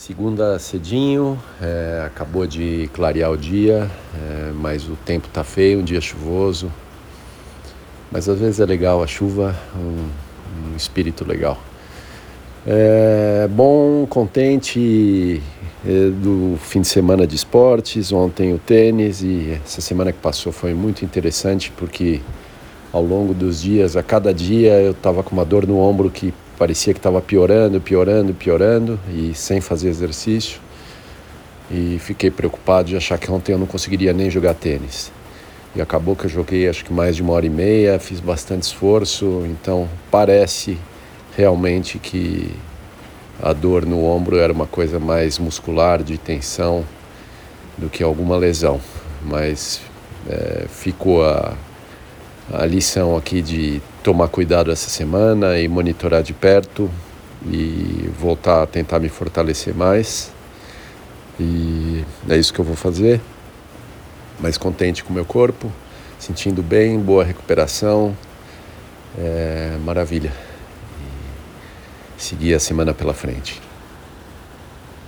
Segunda cedinho, é, acabou de clarear o dia, é, mas o tempo tá feio, um dia chuvoso. Mas às vezes é legal a chuva, um, um espírito legal. É, bom, contente é, do fim de semana de esportes, ontem o tênis e essa semana que passou foi muito interessante porque ao longo dos dias, a cada dia eu estava com uma dor no ombro que parecia que estava piorando, piorando, piorando e sem fazer exercício. E fiquei preocupado de achar que ontem eu não conseguiria nem jogar tênis. E acabou que eu joguei acho que mais de uma hora e meia, fiz bastante esforço, então parece realmente que a dor no ombro era uma coisa mais muscular, de tensão, do que alguma lesão. Mas é, ficou a, a lição aqui de tomar cuidado essa semana e monitorar de perto e voltar a tentar me fortalecer mais. E é isso que eu vou fazer. Mais contente com o meu corpo, sentindo bem, boa recuperação. É, maravilha. E seguir a semana pela frente.